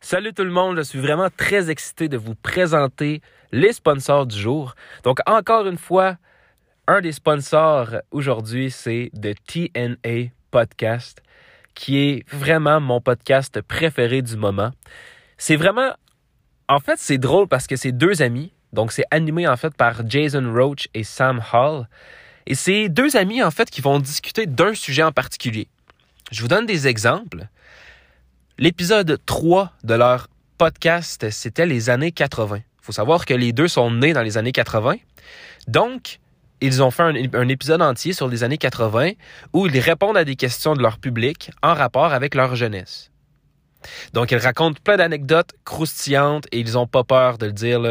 Salut tout le monde, je suis vraiment très excité de vous présenter les sponsors du jour. Donc encore une fois, un des sponsors aujourd'hui, c'est The TNA Podcast, qui est vraiment mon podcast préféré du moment. C'est vraiment... En fait, c'est drôle parce que c'est deux amis. Donc c'est animé en fait par Jason Roach et Sam Hall. Et c'est deux amis en fait qui vont discuter d'un sujet en particulier. Je vous donne des exemples. L'épisode 3 de leur podcast, c'était les années 80. Il faut savoir que les deux sont nés dans les années 80. Donc, ils ont fait un, épisode entier sur les années 80 où ils répondent à des questions de leur public en rapport avec leur jeunesse. Donc, ils racontent plein d'anecdotes croustillantes et ils n'ont pas peur de le dire.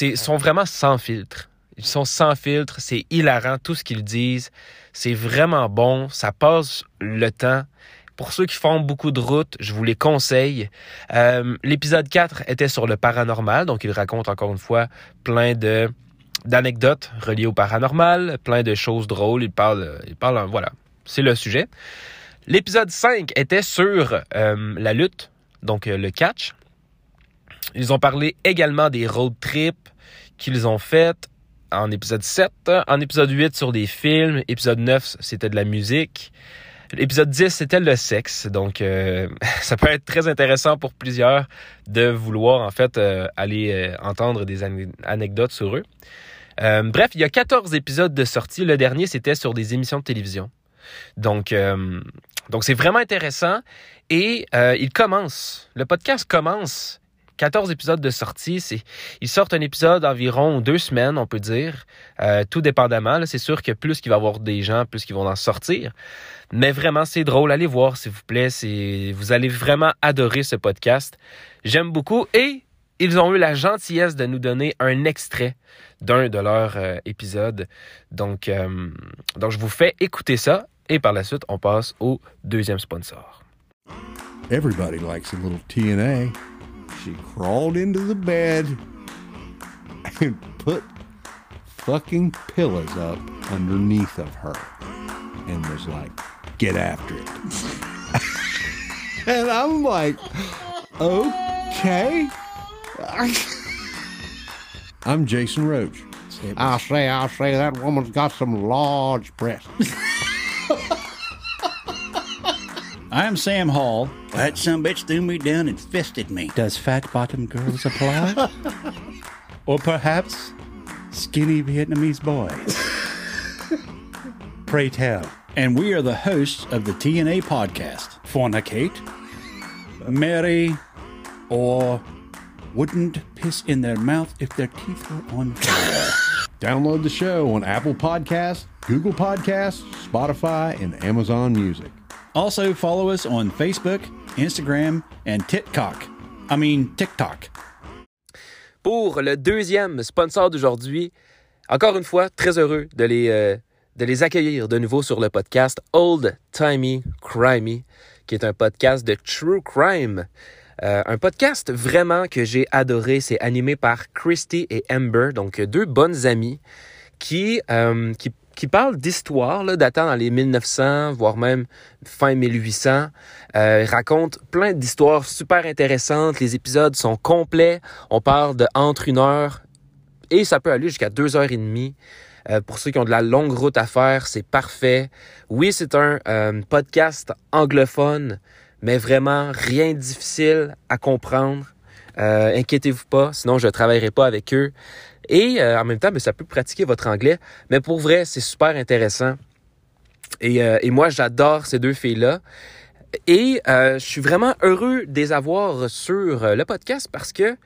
Ils sont vraiment sans filtre. Ils sont sans filtre, c'est hilarant tout ce qu'ils disent. C'est vraiment bon, ça passe le temps. Pour ceux qui font beaucoup de routes, je vous les conseille. Euh, l'épisode 4 était sur le paranormal, donc il raconte encore une fois plein de d'anecdotes reliées au paranormal, plein de choses drôles. Il parle, il parle, voilà, c'est le sujet. L'épisode 5 était sur euh, la lutte, donc euh, le catch. Ils ont parlé également des road trips qu'ils ont faites en épisode 7. En épisode 8 sur des films. Épisode 9, c'était de la musique. L'épisode 10, c'était le sexe. Donc, euh, ça peut être très intéressant pour plusieurs de vouloir, en fait, euh, aller euh, entendre des anecdotes sur eux. bref, il y a 14 épisodes de sortie. Le dernier, c'était sur des émissions de télévision. Donc, donc c'est vraiment intéressant. Et il commence. Le podcast commence 14 épisodes de sortie. Ils sortent un épisode environ deux semaines, on peut dire, euh, tout dépendamment. c'est sûr que plus qu'il va y avoir des gens, plus qu'ils vont en sortir. Mais vraiment, c'est drôle. Allez voir, s'il vous plaît. Vous allez vraiment adorer ce podcast. J'aime beaucoup. Et ils ont eu la gentillesse de nous donner un extrait d'un de leurs euh, épisodes. Donc, euh, donc, je vous fais écouter ça. Et par la suite, on passe au deuxième sponsor. Everybody likes a little TNA. She crawled into the bed and put fucking pillows up underneath of her and was like, get after it. and I'm like, okay. I'm Jason Roach. I say, I say, that woman's got some large breasts. I am Sam Hall. That some bitch threw me down and fisted me. Does fat bottom girls apply? or perhaps skinny Vietnamese boys? Pray tell. And we are the hosts of the TNA podcast. Fornicate, marry, or wouldn't piss in their mouth if their teeth were on fire. Download the show on Apple Podcasts, Google Podcasts, Spotify, and Amazon Music. Also, follow us on Facebook, Instagram and TikTok. I mean, TikTok. Pour le deuxième sponsor d'aujourd'hui, encore une fois, très heureux de les, euh, de les accueillir de nouveau sur le podcast Old Timey Crimey, qui est un podcast de True Crime. Euh, un podcast vraiment que j'ai adoré. C'est animé par Christy et Amber, donc deux bonnes amies qui, euh, qui qui parle d'histoire datant dans les 1900, voire même fin 1800. Euh, il raconte plein d'histoires super intéressantes. Les épisodes sont complets. On parle de entre une heure et ça peut aller jusqu'à deux heures et demie. Euh, pour ceux qui ont de la longue route à faire, c'est parfait. Oui, c'est un euh, podcast anglophone, mais vraiment rien de difficile à comprendre. Euh, inquiétez-vous pas, sinon je ne travaillerai pas avec eux. Et euh, en même temps, mais ça peut pratiquer votre anglais. Mais pour vrai, c'est super intéressant. Et, euh, et moi, j'adore ces deux filles-là. Et je suis vraiment heureux de les avoir sur le podcast parce que,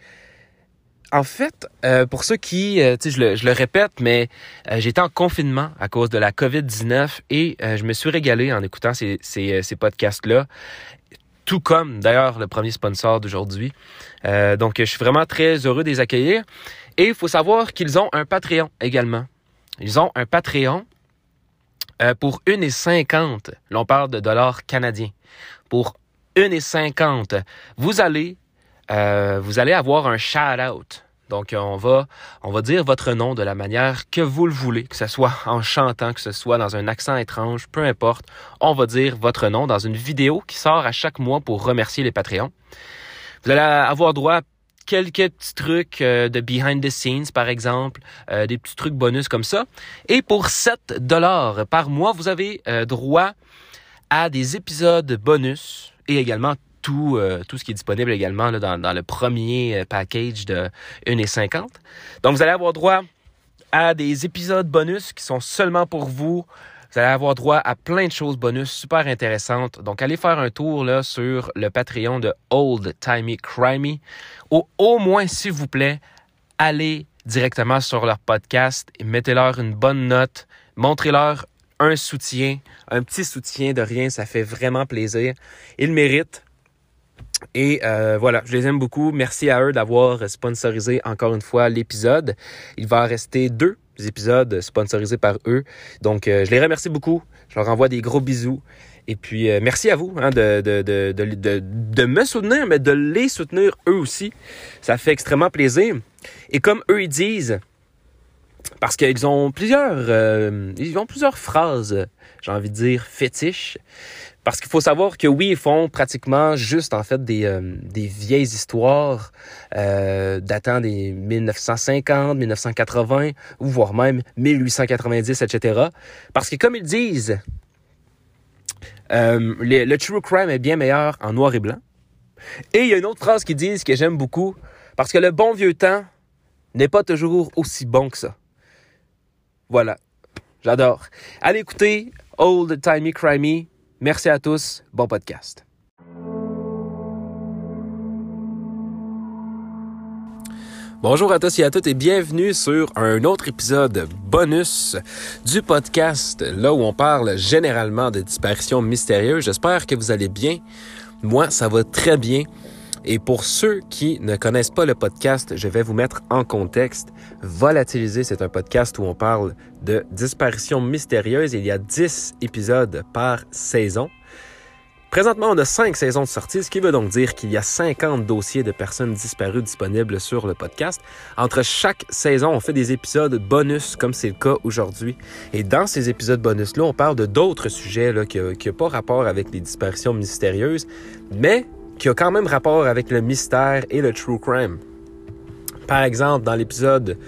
en fait, pour ceux qui, tu sais, je le, je le répète, mais j'étais en confinement à cause de la COVID-19 et je me suis régalé en écoutant ces, ces, ces podcasts-là tout comme d'ailleurs le premier sponsor d'aujourd'hui. Euh, donc, je suis vraiment très heureux de les accueillir. Et il faut savoir qu'ils ont un Patreon également. Ils ont un Patreon euh, pour 1,50. Là, on parle de dollars canadiens. Pour 1,50, vous allez, euh, vous allez avoir un shout-out donc, on va, on va dire votre nom de la manière que vous le voulez, que ce soit en chantant, que ce soit dans un accent étrange, peu importe. On va dire votre nom dans une vidéo qui sort à chaque mois pour remercier les Patreons. Vous allez avoir droit quelques petits trucs euh, de behind the scenes, par exemple, euh, des petits trucs bonus comme ça. Et pour 7 dollars par mois, vous avez euh, droit à des épisodes bonus et également tout, tout ce qui est disponible également dans, dans le premier package de 1,50. Donc, vous allez avoir droit à des épisodes bonus qui sont seulement pour vous. Vous allez avoir droit à plein de choses bonus super intéressantes. Donc, allez faire un tour là, sur le Patreon de Old Timey Crimey. Ou au moins, s'il vous plaît, allez directement sur leur podcast et mettez-leur une bonne note. Montrez-leur un soutien, un petit soutien de rien. Ça fait vraiment plaisir. Ils méritent. Et euh, voilà, je les aime beaucoup. Merci à eux d'avoir sponsorisé encore une fois l'épisode. Il va en rester deux épisodes sponsorisés par eux. Donc, euh, je les remercie beaucoup. Je leur envoie des gros bisous. Et puis, euh, merci à vous hein, de, de, de, de, me soutenir, mais de les soutenir eux aussi. Ça fait extrêmement plaisir. Et comme eux, ils disent, parce qu'ils ont plusieurs, euh, ils ont plusieurs phrases, j'ai envie de dire, fétiches. Parce qu'il faut savoir que oui, ils font pratiquement juste en fait des, euh, des vieilles histoires euh, datant des 1950, 1980, ou voire même 1890, etc. Parce que comme ils disent, le, le true crime est bien meilleur en noir et blanc. Et il y a une autre phrase qu'ils disent que j'aime beaucoup, parce que le bon vieux temps n'est pas toujours aussi bon que ça. Voilà, j'adore. Allez écouter Old Timey Crimey. Merci à tous. Bon podcast. Bonjour à tous et à toutes et bienvenue sur un autre épisode bonus du podcast, là où on parle généralement de disparitions mystérieuses. J'espère que vous allez bien. Moi, ça va très bien. Et pour ceux qui ne connaissent pas le podcast, je vais vous mettre en contexte. Volatiliser, c'est un podcast où on parle de disparitions mystérieuses. Il y a 10 épisodes par saison. Présentement, on a 5 saisons de sortie, ce qui veut donc dire qu'il y a 50 dossiers de personnes disparues disponibles sur le podcast. Entre chaque saison, on fait des épisodes bonus, comme c'est le cas aujourd'hui. Et dans ces épisodes bonus-là, on parle de d'autres sujets qui n'ont pas rapport avec les disparitions mystérieuses, mais qui ont quand même rapport avec le mystère et le true crime. Par exemple, dans l'épisode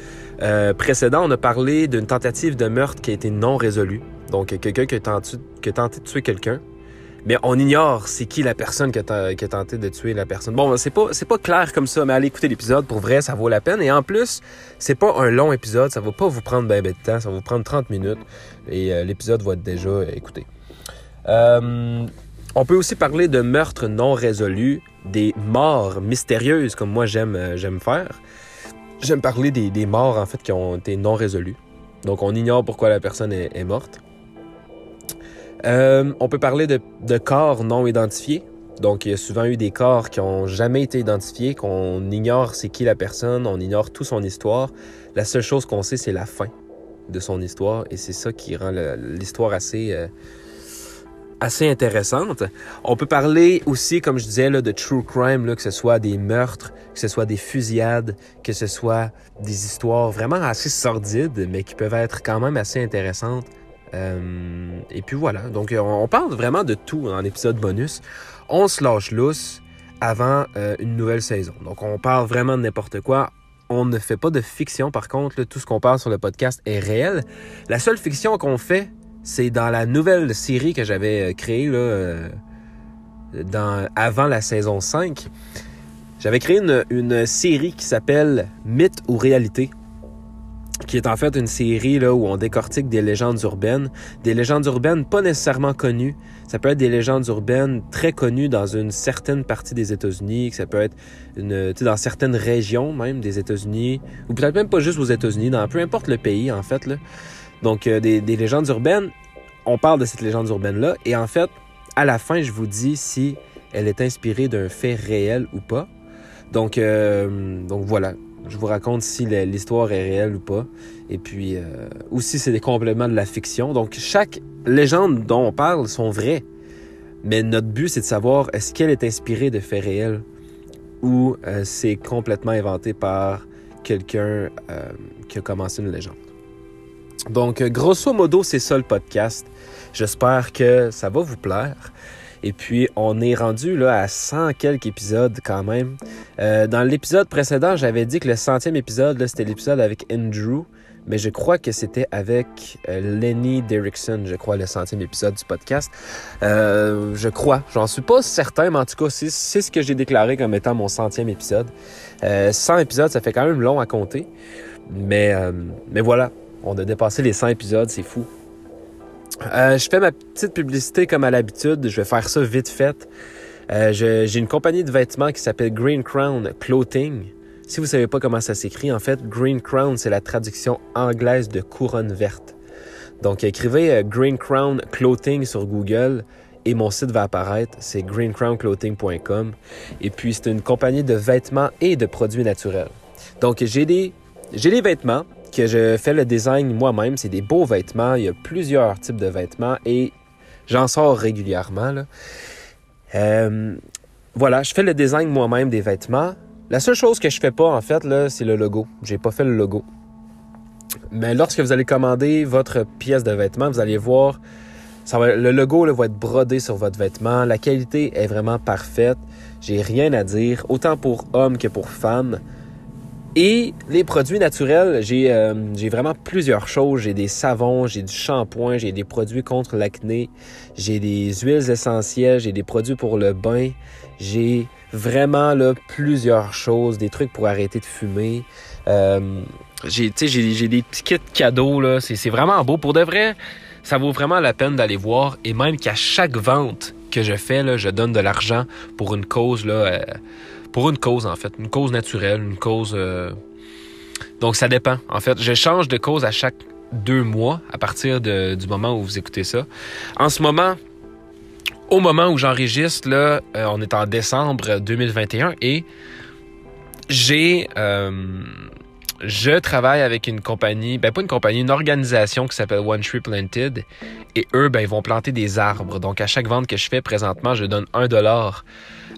euh, précédent, on a parlé d'une tentative de meurtre qui a été non résolue. Donc, quelqu'un qui a tenté, a de tuer quelqu'un mais on ignore c'est qui la personne qui a, qui a, tenté de tuer la personne. Bon, c'est pas c'est pas clair comme ça, mais allez écouter l'épisode pour vrai, ça vaut la peine. Et en plus, c'est pas un long épisode, ça va pas vous prendre ben, ben de temps, ça va vous prendre 30 minutes et euh, l'épisode va être déjà écouté. Euh, on peut aussi parler de meurtres non résolus, des morts mystérieuses comme moi j'aime euh, faire. J'aime parler des, morts en fait qui ont été non résolues. Donc on ignore pourquoi la personne est, morte. Euh, on peut parler de, corps non identifiés. Donc, il y a souvent eu des corps qui ont jamais été identifiés, qu'on ignore c'est qui la personne, on ignore tout son histoire. La seule chose qu'on sait, c'est la fin de son histoire, et c'est ça qui rend l'histoire assez euh, assez intéressante. On peut parler aussi, comme je disais, là, de true crime, que ce soit des meurtres, que ce soit des fusillades, que ce soit des histoires vraiment assez sordides, mais qui peuvent être quand même assez intéressantes. Euh, et puis voilà, donc on parle vraiment de tout en épisode bonus. On se lâche lousse avant euh, une nouvelle saison. Donc on parle vraiment de n'importe quoi. On ne fait pas de fiction par contre, tout ce qu'on parle sur le podcast est réel. La seule fiction qu'on fait, c'est dans la nouvelle série que j'avais créée là, euh, avant la saison 5. J'avais créé une, série qui s'appelle Mythe ou réalité qui est en fait une série là, où on décortique des légendes urbaines, des légendes urbaines pas nécessairement connues. Ça peut être des légendes urbaines très connues dans une certaine partie des États-Unis, ça peut être une, dans certaines régions même des États-Unis, ou peut-être même pas juste aux États-Unis, dans peu importe le pays en fait. Là. Donc euh, des, des légendes urbaines, on parle de cette légende urbaine-là, et en fait, à la fin, je vous dis si elle est inspirée d'un fait réel ou pas. Donc, euh, donc voilà, je vous raconte si l'histoire est réelle ou pas. Et puis, euh, aussi, c'est des compléments de la fiction. Donc, chaque légende dont on parle sont vraies. Mais notre but, c'est de savoir est-ce qu'elle est inspirée de faits réels ou euh, c'est complètement inventé par quelqu'un qui a commencé une légende. Donc, grosso modo, c'est ça le podcast. J'espère que ça va vous plaire. Et puis, on est rendu là à 100 quelques épisodes quand même. Euh, dans l'épisode précédent, j'avais dit que le centième épisode, c'était l'épisode avec Andrew. Mais je crois que c'était avec euh, Lenny Derrickson, je crois, le centième épisode du podcast. Euh, je crois. J'en suis pas certain, mais en tout cas, c'est ce que j'ai déclaré comme étant mon centième épisode. Euh, 100 épisodes, ça fait quand même long à compter. Mais, euh, mais voilà, on a dépassé les 100 épisodes, c'est fou. Euh, je fais ma petite publicité comme à l'habitude. Je vais faire ça vite fait. Euh, J'ai une compagnie de vêtements qui s'appelle Green Crown Clothing. Si vous savez pas comment ça s'écrit, en fait, Green Crown, c'est la traduction anglaise de couronne verte. Donc, écrivez euh, Green Crown Clothing sur Google et mon site va apparaître. C'est greencrownclothing.com. Et puis, c'est une compagnie de vêtements et de produits naturels. Donc, j'ai des, j'ai des vêtements que je fais le design moi-même. C'est des beaux vêtements. Il y a plusieurs types de vêtements et j'en sors régulièrement. Euh, voilà, je fais le design moi-même des vêtements. La seule chose que je fais pas, en fait, c'est le logo. J'ai pas fait le logo. Mais lorsque vous allez commander votre pièce de vêtement, vous allez voir, le logo va être brodé sur votre vêtement. La qualité est vraiment parfaite. J'ai rien à dire, autant pour hommes que pour femmes. Et les produits naturels, j'ai euh, vraiment plusieurs choses. J'ai des savons, j'ai du shampoing, j'ai des produits contre l'acné, j'ai des huiles essentielles, j'ai des produits pour le bain, j'ai vraiment là plusieurs choses, des trucs pour arrêter de fumer. Euh, j'ai des petits kits cadeaux là, c'est vraiment beau pour de vrai. Ça vaut vraiment la peine d'aller voir et même qu'à chaque vente que je fais là, je donne de l'argent pour une cause là euh, pour une cause en fait, une cause naturelle, une cause euh, donc ça dépend en fait, je change de cause à chaque deux mois à partir de- du moment où vous écoutez ça. En ce moment, au moment où j'enregistre, là, euh, on est en décembre 2021 et j'ai. Je travaille avec une compagnie, ben pas une compagnie, une organisation qui s'appelle One Tree Planted. Et eux, ben, ils vont planter des arbres. Donc, à chaque vente que je fais présentement, je donne un dollar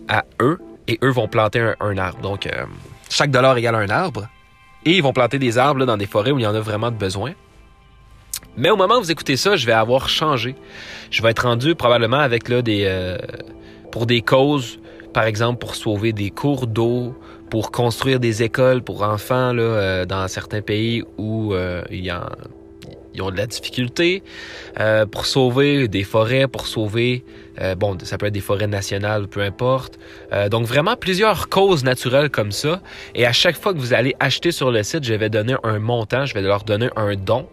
à eux et eux vont planter un, arbre. Donc, euh, chaque dollar égale un arbre. Et ils vont planter des arbres dans des forêts où il y en a vraiment de besoin. Mais au moment où vous écoutez ça, je vais avoir changé. Je vais être rendu probablement avec là, des, euh, pour des causes, par exemple pour sauver des cours d'eau, pour construire des écoles pour enfants là, euh, dans certains pays où euh, ils ont de la difficulté, euh, pour sauver des forêts, pour sauver, euh, bon, ça peut être des forêts nationales, peu importe. Euh, donc vraiment plusieurs causes naturelles comme ça. Et à chaque fois que vous allez acheter sur le site, je vais donner un montant, je vais leur donner un don.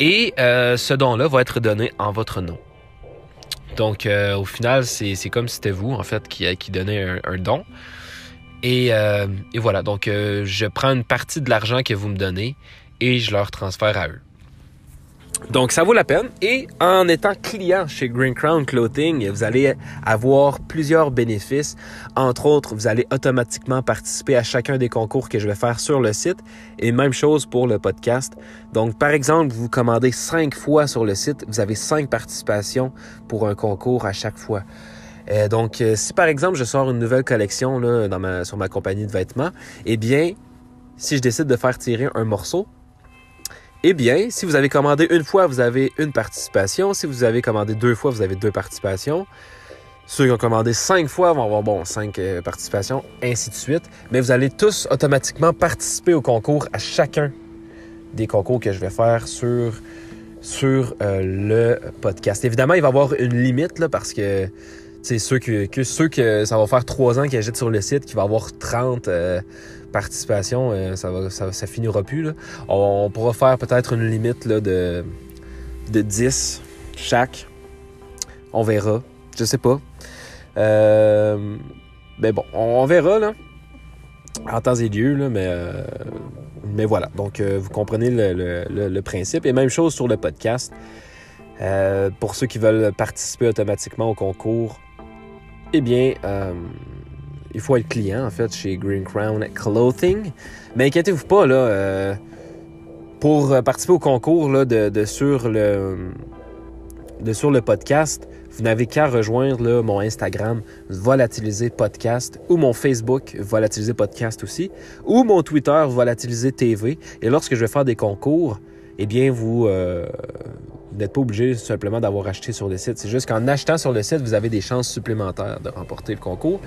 Et euh, ce don-là va être donné en votre nom. Donc, euh, au final, c'est c'est comme si c'était vous, en fait, qui, qui donnait un, un don. Et, euh, et voilà, donc euh, je prends une partie de l'argent que vous me donnez et je leur transfère à eux. Donc, ça vaut la peine. Et en étant client chez Green Crown Clothing, vous allez avoir plusieurs bénéfices. Entre autres, vous allez automatiquement participer à chacun des concours que je vais faire sur le site. Et même chose pour le podcast. Donc, par exemple, vous commandez cinq fois sur le site, vous avez cinq participations pour un concours à chaque fois. Euh, donc, euh, si par exemple, je sors une nouvelle collection là, sur ma compagnie de vêtements, eh bien, si je décide de faire tirer un morceau, eh bien, si vous avez commandé une fois, vous avez une participation. Si vous avez commandé deux fois, vous avez deux participations. Ceux qui ont commandé cinq fois vont avoir, bon, cinq euh, participations, ainsi de suite. Mais vous allez tous automatiquement participer au concours à chacun des concours que je vais faire sur, sur le podcast. Évidemment, il va y avoir une limite, là, parce que c'est ceux que, que ça va faire trois ans qu'ils achètent sur le site, qui va avoir 30 euh, participations, euh, ça, finira plus. On, pourra faire peut-être une limite de, de 10 chaque. On verra. Je sais pas. Euh, mais bon, on, verra. En temps et lieu, mais, voilà. Donc, vous comprenez le, principe. Et même chose sur le podcast. Pour ceux qui veulent participer automatiquement au concours, eh bien, euh, il faut être client, en fait, chez Green Crown Clothing. Mais inquiétez-vous pas, là, euh, pour participer au concours là, de, sur le, podcast, vous n'avez qu'à rejoindre mon Instagram, Volatiliser Podcast, ou mon Facebook, Volatiliser Podcast aussi, ou mon Twitter, Volatiliser TV. Et lorsque je vais faire des concours, eh bien, vous, euh, Vous n'êtes pas obligé simplement d'avoir acheté sur le site. C'est juste qu'en achetant sur le site, vous avez des chances supplémentaires de remporter le concours.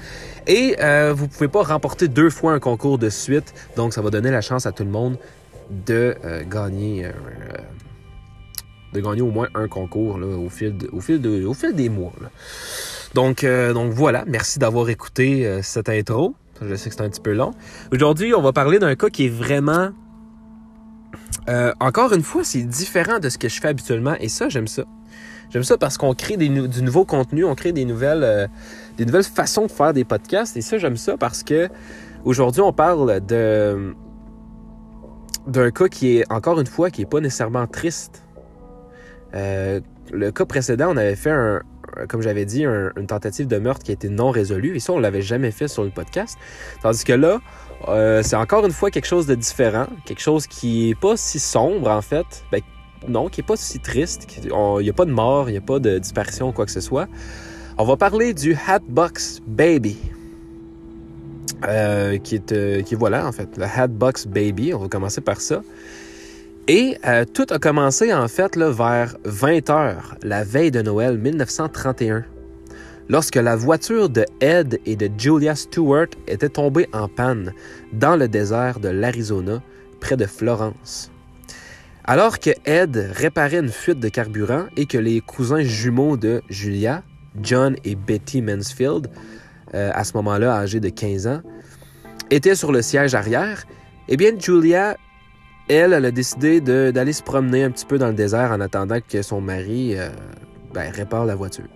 Et euh, vous ne pouvez pas remporter deux fois un concours de suite. Donc, ça va donner la chance à tout le monde de euh, gagner. euh, de gagner au moins un concours là, au, fil au, fil de- au fil des mois. Donc, donc voilà, merci d'avoir écouté cette intro. Je sais que c'est un petit peu long. Aujourd'hui, on va parler d'un cas qui est vraiment... euh, encore une fois, c'est différent de ce que je fais habituellement et ça, j'aime ça. J'aime ça parce qu'on crée du nouveau contenu, on crée des nouvelles, euh, des nouvelles façons de faire des podcasts et ça, j'aime ça parce que aujourd'hui, on parle de d'un cas qui est, encore une fois, qui est pas nécessairement triste. Euh, le cas précédent, on avait fait un- comme j'avais dit, un- une tentative de meurtre qui a été non résolue. Et ça, on l'avait jamais fait sur le podcast. Tandis que là, euh, c'est encore une fois quelque chose de différent. Quelque chose qui est pas si sombre, en fait. Ben, non, qui est pas si triste. Il n'y a pas de mort, il n'y a pas de disparition, quoi que ce soit. On va parler du Hatbox Baby. Euh, qui est, euh, qui voilà, en fait, le Hatbox Baby. On va commencer par ça. Et euh, tout a commencé en fait vers 20 heures, la veille de Noël 1931, lorsque la voiture de Ed et de Julia Stewart était tombée en panne dans le désert de l'Arizona, près de Florence. Alors que Ed réparait une fuite de carburant et que les cousins jumeaux de Julia, John et Betty Mansfield, euh, à ce moment-là âgés de 15 ans, étaient sur le siège arrière, eh bien Julia elle, a décidé d'aller se promener un petit peu dans le désert en attendant que son mari euh, ben, répare la voiture.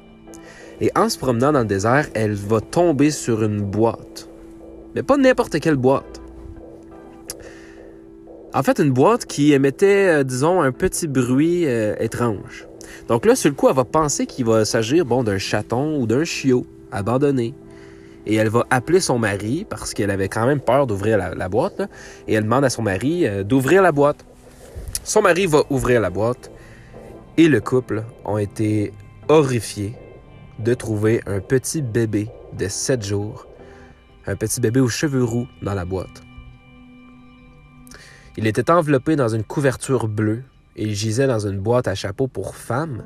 Et en se promenant dans le désert, elle va tomber sur une boîte. Mais pas n'importe quelle boîte. En fait, une boîte qui émettait, euh, disons, un petit bruit euh, étrange. Donc là, sur le coup, elle va penser qu'il va s'agir, d'un chaton ou d'un chiot abandonné. Et elle va appeler son mari parce qu'elle avait quand même peur d'ouvrir la, boîte. Et elle demande à son mari euh, d'ouvrir la boîte. Son mari va ouvrir la boîte et le couple ont été horrifiés de trouver un petit bébé de 7 jours, un petit bébé aux cheveux roux dans la boîte. Il était enveloppé dans une couverture bleue et il gisait dans une boîte à chapeau pour femme,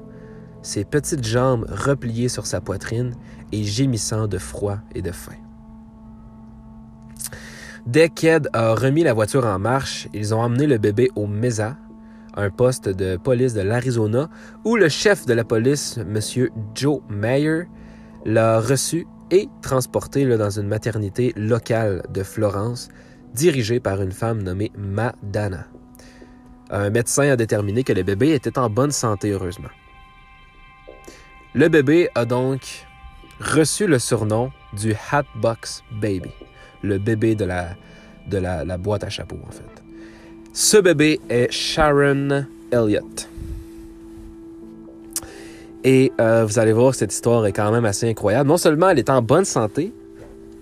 ses petites jambes repliées sur sa poitrine et gémissant de froid et de faim. Dès qu'Ed a remis la voiture en marche, ils ont emmené le bébé au MESA, un poste de police de l'Arizona, où le chef de la police, M. Joe Mayer, l'a reçu et transporté dans une maternité locale de Florence, dirigée par une femme nommée Madana. Un médecin a déterminé que le bébé était en bonne santé, heureusement. Le bébé a donc reçu le surnom du Hatbox Baby, le bébé de la, boîte à chapeau, en fait. Ce bébé est Sharon Elliott. Et euh, vous allez voir, cette histoire est quand même assez incroyable. Non seulement elle est en bonne santé,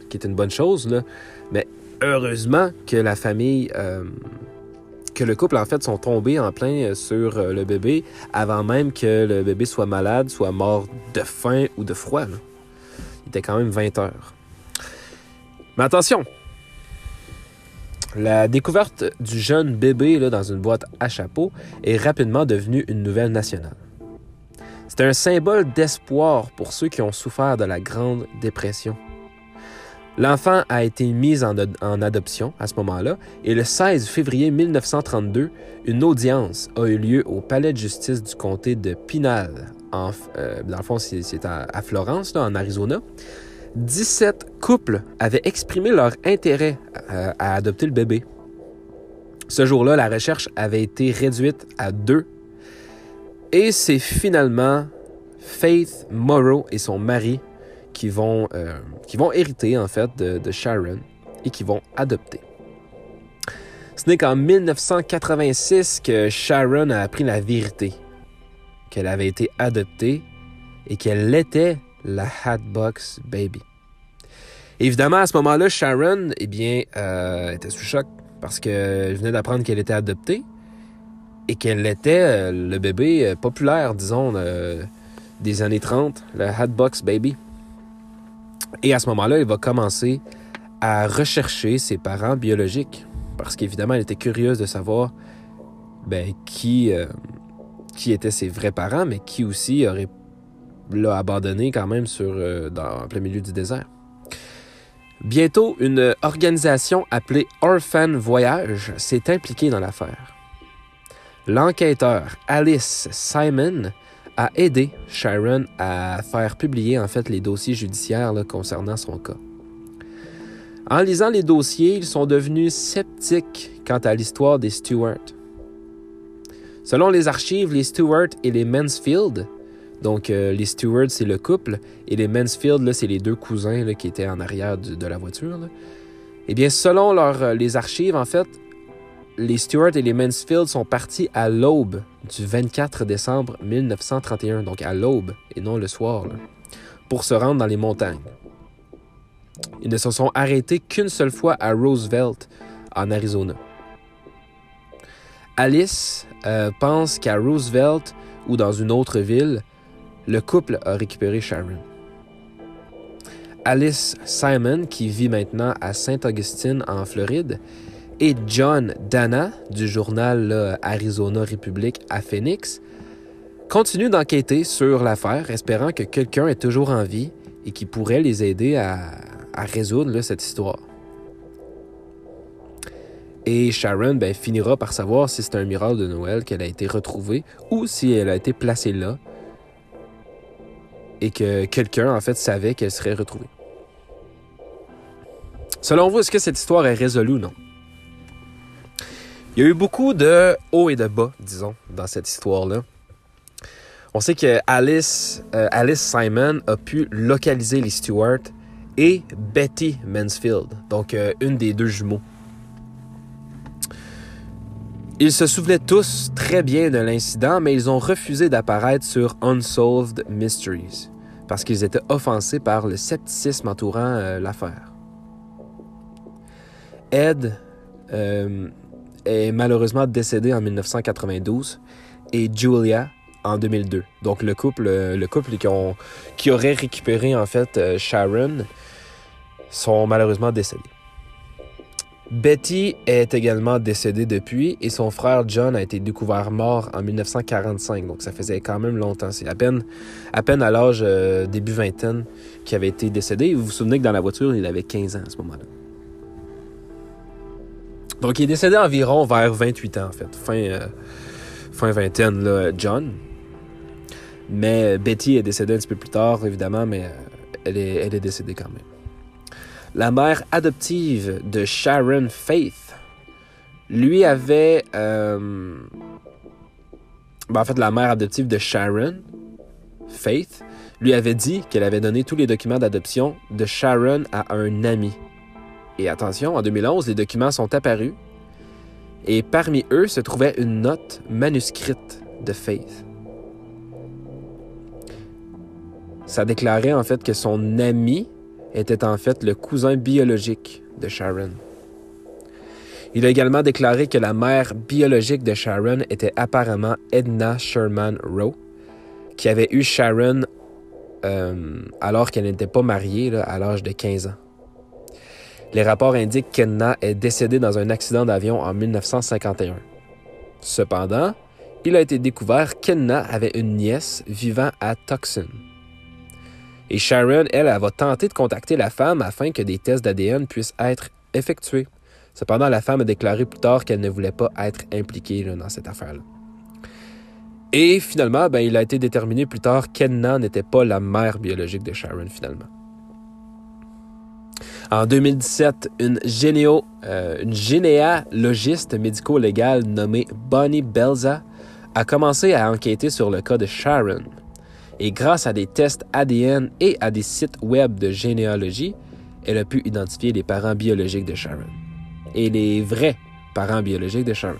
qui est une bonne chose, mais heureusement que la famille, euh, que le couple, en fait, sont tombés en plein euh, sur euh, le bébé avant même que le bébé soit malade, soit mort de faim ou de froid. Il était quand même 20 heures. Mais attention! La découverte du jeune bébé dans une boîte à chapeau est rapidement devenue une nouvelle nationale. C'est un symbole d'espoir pour ceux qui ont souffert de la Grande Dépression. L'enfant a été mis en, ad- en adoption à ce moment-là et le 16 février 1932, une audience a eu lieu au palais de justice du comté de Pinal. En, euh, dans le fond, c'est à, Florence, en Arizona. 17 couples avaient exprimé leur intérêt euh, à adopter le bébé. Ce jour-là, la recherche avait été réduite à deux. Et c'est finalement Faith Morrow et son mari qui vont, euh, qui vont hériter en fait de, Sharon et qui vont adopter. Ce n'est qu'en 1986 que Sharon a appris la vérité, qu'elle avait été adoptée et qu'elle était la Hatbox Baby. Évidemment, à ce moment-là, Sharon, eh bien, euh, était sous choc parce qu'elle venait d'apprendre qu'elle était adoptée et qu'elle était euh, le bébé populaire, disons, des années 30, le Hatbox Baby. Et à ce moment-là, elle va commencer à rechercher ses parents biologiques parce qu'évidemment, elle était curieuse de savoir ben, qui, euh, qui étaient ses vrais parents, mais qui aussi aurait l'a quand même sur, euh, dans, en plein milieu du désert. Bientôt, une organisation appelée Orphan Voyage s'est impliquée dans l'affaire. L'enquêteur Alice Simon a aidé Sharon à faire publier en fait les dossiers judiciaires concernant son cas. En lisant les dossiers, ils sont devenus sceptiques quant à l'histoire des Stewart. Selon les archives, les Stewart et les Mansfield, donc euh, les Stewart c'est le couple et les Mansfield c'est les deux cousins qui étaient en arrière de la voiture. là. Eh bien, selon leur, euh, les archives, en fait, les Stewart et les Mansfield sont partis à l'aube du 24 décembre 1931, donc à l'aube et non le soir, pour se rendre dans les montagnes. Ils ne se sont arrêtés qu'une seule fois à Roosevelt, en Arizona. Alice euh, pense qu'à Roosevelt ou dans une autre ville, le couple a récupéré Sharon. Alice Simon, qui vit maintenant à Saint-Augustine en Floride, et John Dana du journal Arizona Republic à Phoenix continuent d'enquêter sur l'affaire, espérant que quelqu'un est toujours en vie et qui pourrait les aider à, résoudre cette histoire. Et Sharon ben, finira par savoir si c'est un miracle de Noël qu'elle a été retrouvée ou si elle a été placée là et que quelqu'un en fait savait qu'elle serait retrouvée. Selon vous, est-ce que cette histoire est résolue ou non? Il y a eu beaucoup de hauts et de bas, disons, dans cette histoire-là. On sait que Alice, euh, Alice Simon a pu localiser les Stewart et Betty Mansfield, donc euh, une des deux jumeaux. Ils se souvenaient tous très bien de l'incident, mais ils ont refusé d'apparaître sur Unsolved Mysteries parce qu'ils étaient offensés par le scepticisme entourant euh, l'affaire. Ed est malheureusement décédé en 1992 et Julia en 2002. Donc le couple, euh, le couple qui, ont- qui aurait récupéré en fait euh, Sharon sont malheureusement décédés. Betty est également décédée depuis et son frère John a été découvert mort en 1945. Donc ça faisait quand même longtemps. C'est à peine, à peine à l'âge euh, début vingtaine qu'il avait été décédé. Vous vous souvenez que dans la voiture, il avait 15 ans à ce moment-là. Donc il est décédé environ vers 28 ans en fait. Fin, euh, vingtaine, John. Mais euh, Betty est décédée un petit peu plus tard, évidemment, mais euh, elle est, décédée quand même. La mère adoptive de Sharon Faith, lui avait... ben, en fait, la mère adoptive de Sharon, Faith, lui avait dit qu'elle avait donné tous les documents d'adoption de Sharon à un ami. Et attention, en 2011, les documents sont apparus et parmi eux se trouvait une note manuscrite de Faith. Ça déclarait en fait que son ami était en fait le cousin biologique de Sharon. Il a également déclaré que la mère biologique de Sharon était apparemment Edna Sherman Rowe, qui avait eu Sharon euh, alors qu'elle n'était pas mariée à l'âge de 15 ans. Les rapports indiquent qu'Edna est décédée dans un accident d'avion en 1951. Cependant, il a été découvert qu'Edna avait une nièce vivant à Tucson. Et Sharon, elle, elle va tenter de contacter la femme afin que des tests d'ADN puissent être effectués. Cependant, la femme a déclaré plus tard qu'elle ne voulait pas être impliquée dans cette affaire-là. Et finalement, ben, il a été déterminé plus tard qu'Edna n'était pas la mère biologique de Sharon, finalement. En 2017, une, généo, euh, une généalogiste médico-légale nommée Bonnie Belza a commencé à enquêter sur le cas de Sharon. Et grâce à des tests ADN et à des sites web de généalogie, elle a pu identifier les parents biologiques de Sharon. Et les vrais parents biologiques de Sharon.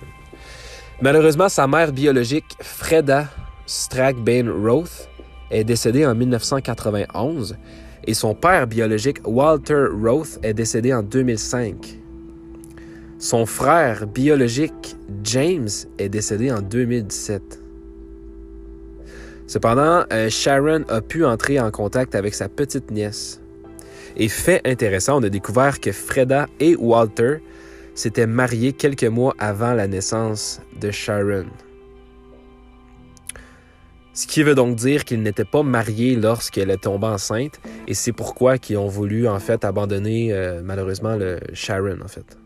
Malheureusement, sa mère biologique, Freda Strackbane Roth, est décédée en 1991 et son père biologique, Walter Roth, est décédé en 2005. Son frère biologique, James, est décédé en 2017. Cependant, euh, Sharon a pu entrer en contact avec sa petite nièce. Et fait intéressant, on a découvert que Freda et Walter s'étaient mariés quelques mois avant la naissance de Sharon. Ce qui veut donc dire qu'il n'était pas marié lorsqu'elle est tombée enceinte, et c'est pourquoi qu'ils ont voulu en fait abandonner euh, malheureusement le Sharon en fait.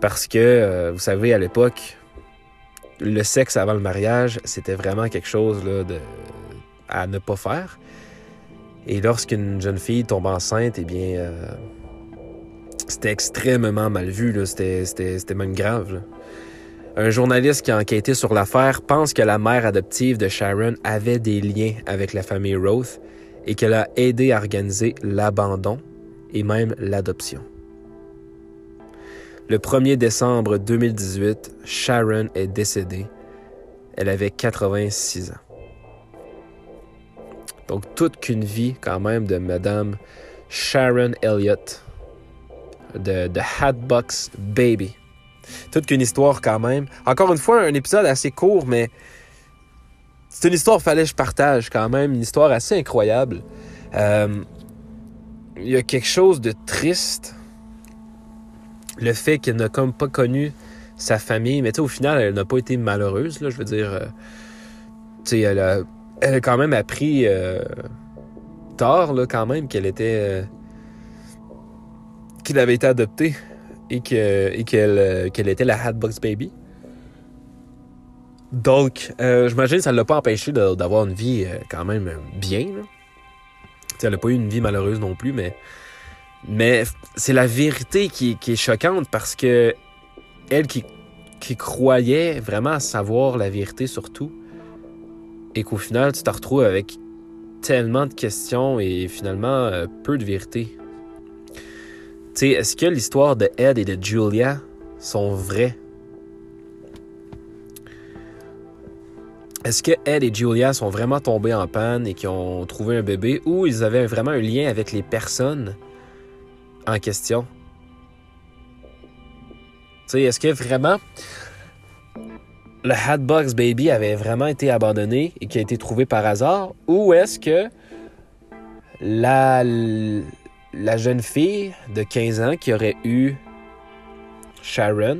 Parce que euh, vous savez à l'époque, le sexe avant le mariage, c'était vraiment quelque chose de, à ne pas faire. Et lorsqu'une jeune fille tombe enceinte, eh bien, euh, c'était extrêmement mal vu. C'était même grave. Un journaliste qui a enquêté sur l'affaire pense que la mère adoptive de Sharon avait des liens avec la famille Roth et qu'elle a aidé à organiser l'abandon et même l'adoption. Le 1er décembre 2018, Sharon est décédée. Elle avait 86 ans. Donc toute qu'une vie quand même de Madame Sharon Elliott de, de Hatbox Baby. Toute qu'une histoire quand même. Encore une fois, un épisode assez court, mais c'est une histoire fallait que je partage quand même. Une histoire assez incroyable. Euh, Il y a quelque chose de triste. Le fait qu'elle n'a comme pas connu sa famille. Mais tu au final, elle n'a pas été malheureuse. Je veux dire, euh, tu sais, elle a, elle a quand même appris euh, tard, là, quand même, qu'elle était. euh, qu'il avait été adoptée et euh, qu'elle était la Hatbox Baby. Donc, euh, j'imagine que ça ne l'a pas empêché d'avoir une vie euh, quand même bien. là. Elle n'a pas eu une vie malheureuse non plus, mais, mais c'est la vérité qui, est choquante parce que elle qui, croyait vraiment savoir la vérité sur tout, et qu'au final, tu te retrouves avec tellement de questions et finalement peu de vérité. Sais, est-ce que l'histoire de Ed et de Julia sont vraies? Est-ce que Ed et Julia sont vraiment tombés en panne et qu'ils ont trouvé un bébé ou ils avaient vraiment un lien avec les personnes en question? Tu sais, est-ce que vraiment le Hatbox Baby avait vraiment été abandonné et qui a été trouvé par hasard ou est-ce que la, la jeune fille de 15 ans qui aurait eu Sharon,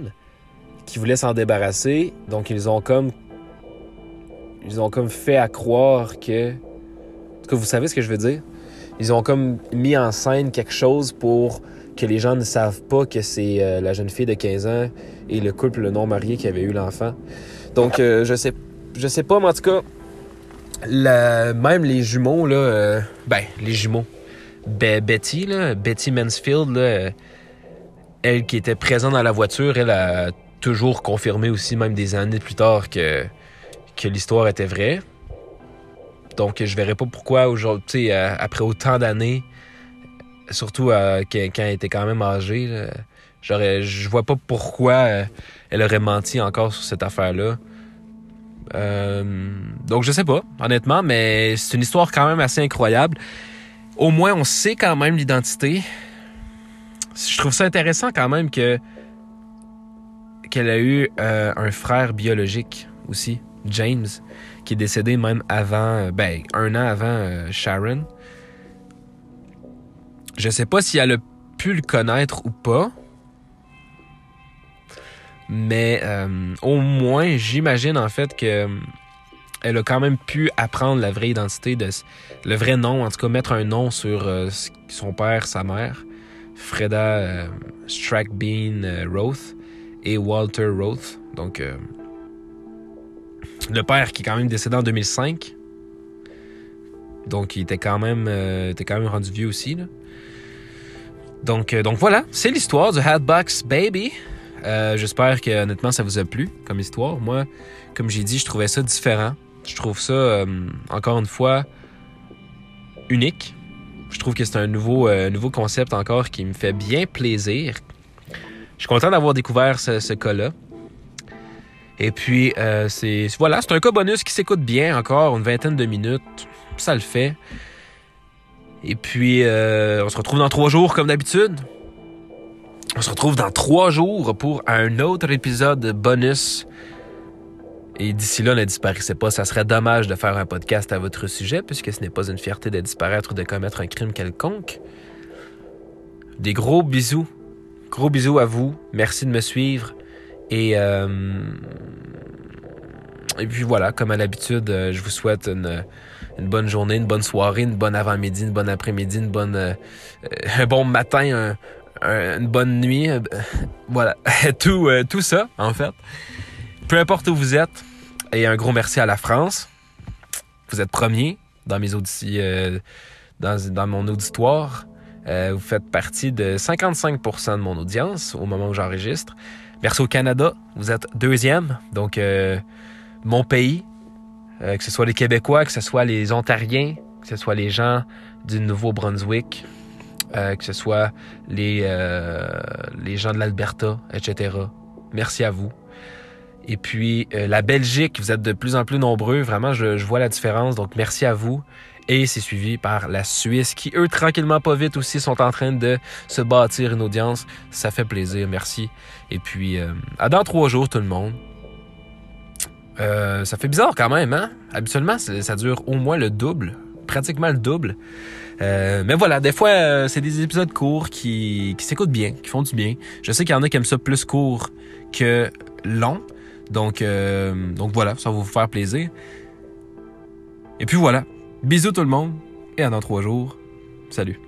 qui voulait s'en débarrasser, donc ils ont comme ils ont comme fait à croire que en tout cas vous savez ce que je veux dire? Ils ont comme mis en scène quelque chose pour que les gens ne savent pas que c'est euh, la jeune fille de 15 ans et le couple non marié qui avait eu l'enfant. Donc euh, je sais je sais pas mais en tout cas la- même les jumeaux là euh, ben les jumeaux Be- Betty Betty Mansfield elle qui était présente dans la voiture elle a toujours confirmé aussi même des années plus tard que que l'histoire était vraie. Donc, je verrais pas pourquoi aujourd'hui, euh, après autant d'années, surtout euh, quand elle était quand même âgée, je vois pas pourquoi euh, elle aurait menti encore sur cette affaire-là. Donc, je sais pas, honnêtement, mais c'est une histoire quand même assez incroyable. Au moins, on sait quand même l'identité. Je trouve ça intéressant quand même que qu'elle a eu euh, un frère biologique aussi. James, qui est décédé même avant, euh, ben, un an avant euh, Sharon. Je sais pas si elle a pu le connaître ou pas. Mais au moins, j'imagine en fait que elle a quand même pu apprendre la vraie identité le vrai nom, en tout cas mettre un nom sur euh, son père, sa mère, Freda euh, Strackbean euh, Roth et Walter Roth. Donc le père qui est quand même décédé en 2005. Donc il était quand même, était quand même rendu vieux aussi. Donc, voilà, c'est l'histoire du Hatbox Baby. J'espère que honnêtement ça vous a plu comme histoire. Moi, comme j'ai dit, je trouvais ça différent. Je trouve ça, euh, encore une fois, unique. Je trouve que c'est un nouveau, euh, nouveau concept encore qui me fait bien plaisir. Je suis content d'avoir découvert ce, cas-là. Et puis, euh, c'est voilà, c'est un cas bonus qui s'écoute bien encore, une vingtaine de minutes. Ça le fait. Et puis, on se retrouve dans trois jours comme d'habitude. On se retrouve dans trois jours pour un autre épisode bonus. Et d'ici là, ne disparaissez pas. Ça serait dommage de faire un podcast à votre sujet, puisque ce n'est pas une fierté de disparaître ou de commettre un crime quelconque. Des gros bisous. Gros bisous à vous. Merci de me suivre. Et euh, puis voilà, comme à l'habitude, euh, je vous souhaite une, bonne journée, une bonne soirée, une bonne avant-midi, une bonne après-midi, une bonne, euh, un bon matin, un- un- une bonne nuit. voilà, tout, tout ça, en fait. Peu importe où vous êtes, et un gros merci à la France. Vous êtes premier dans mes auditions, euh, dans, mon auditoire. Euh, vous faites partie de 55% de mon audience au moment où j'enregistre. Merci au Canada, vous êtes deuxième, donc euh, mon pays, que ce soit les Québécois, que ce soit les Ontariens, que ce soit les gens du Nouveau-Brunswick, que ce soit les, les gens de l'Alberta, etc. Merci à vous. Et puis euh, la Belgique, vous êtes de plus en plus nombreux, vraiment, je, je vois la différence, donc merci à vous. Et c'est suivi par la Suisse, qui eux, tranquillement pas vite aussi, sont en train de se bâtir une audience. Ça fait plaisir, merci. Et puis, euh, à dans trois jours, tout le monde. Euh, ça fait bizarre quand même, hein? Habituellement, ça dure au moins le double, pratiquement le double. Euh, mais voilà, des fois, euh, c'est des épisodes courts qui, qui s'écoutent bien, qui font du bien. Je sais qu'il y en a qui aiment ça plus court que long. Donc, euh, donc voilà, ça va vous faire plaisir. Et puis voilà. Bisous tout le monde et à dans trois jours. Salut.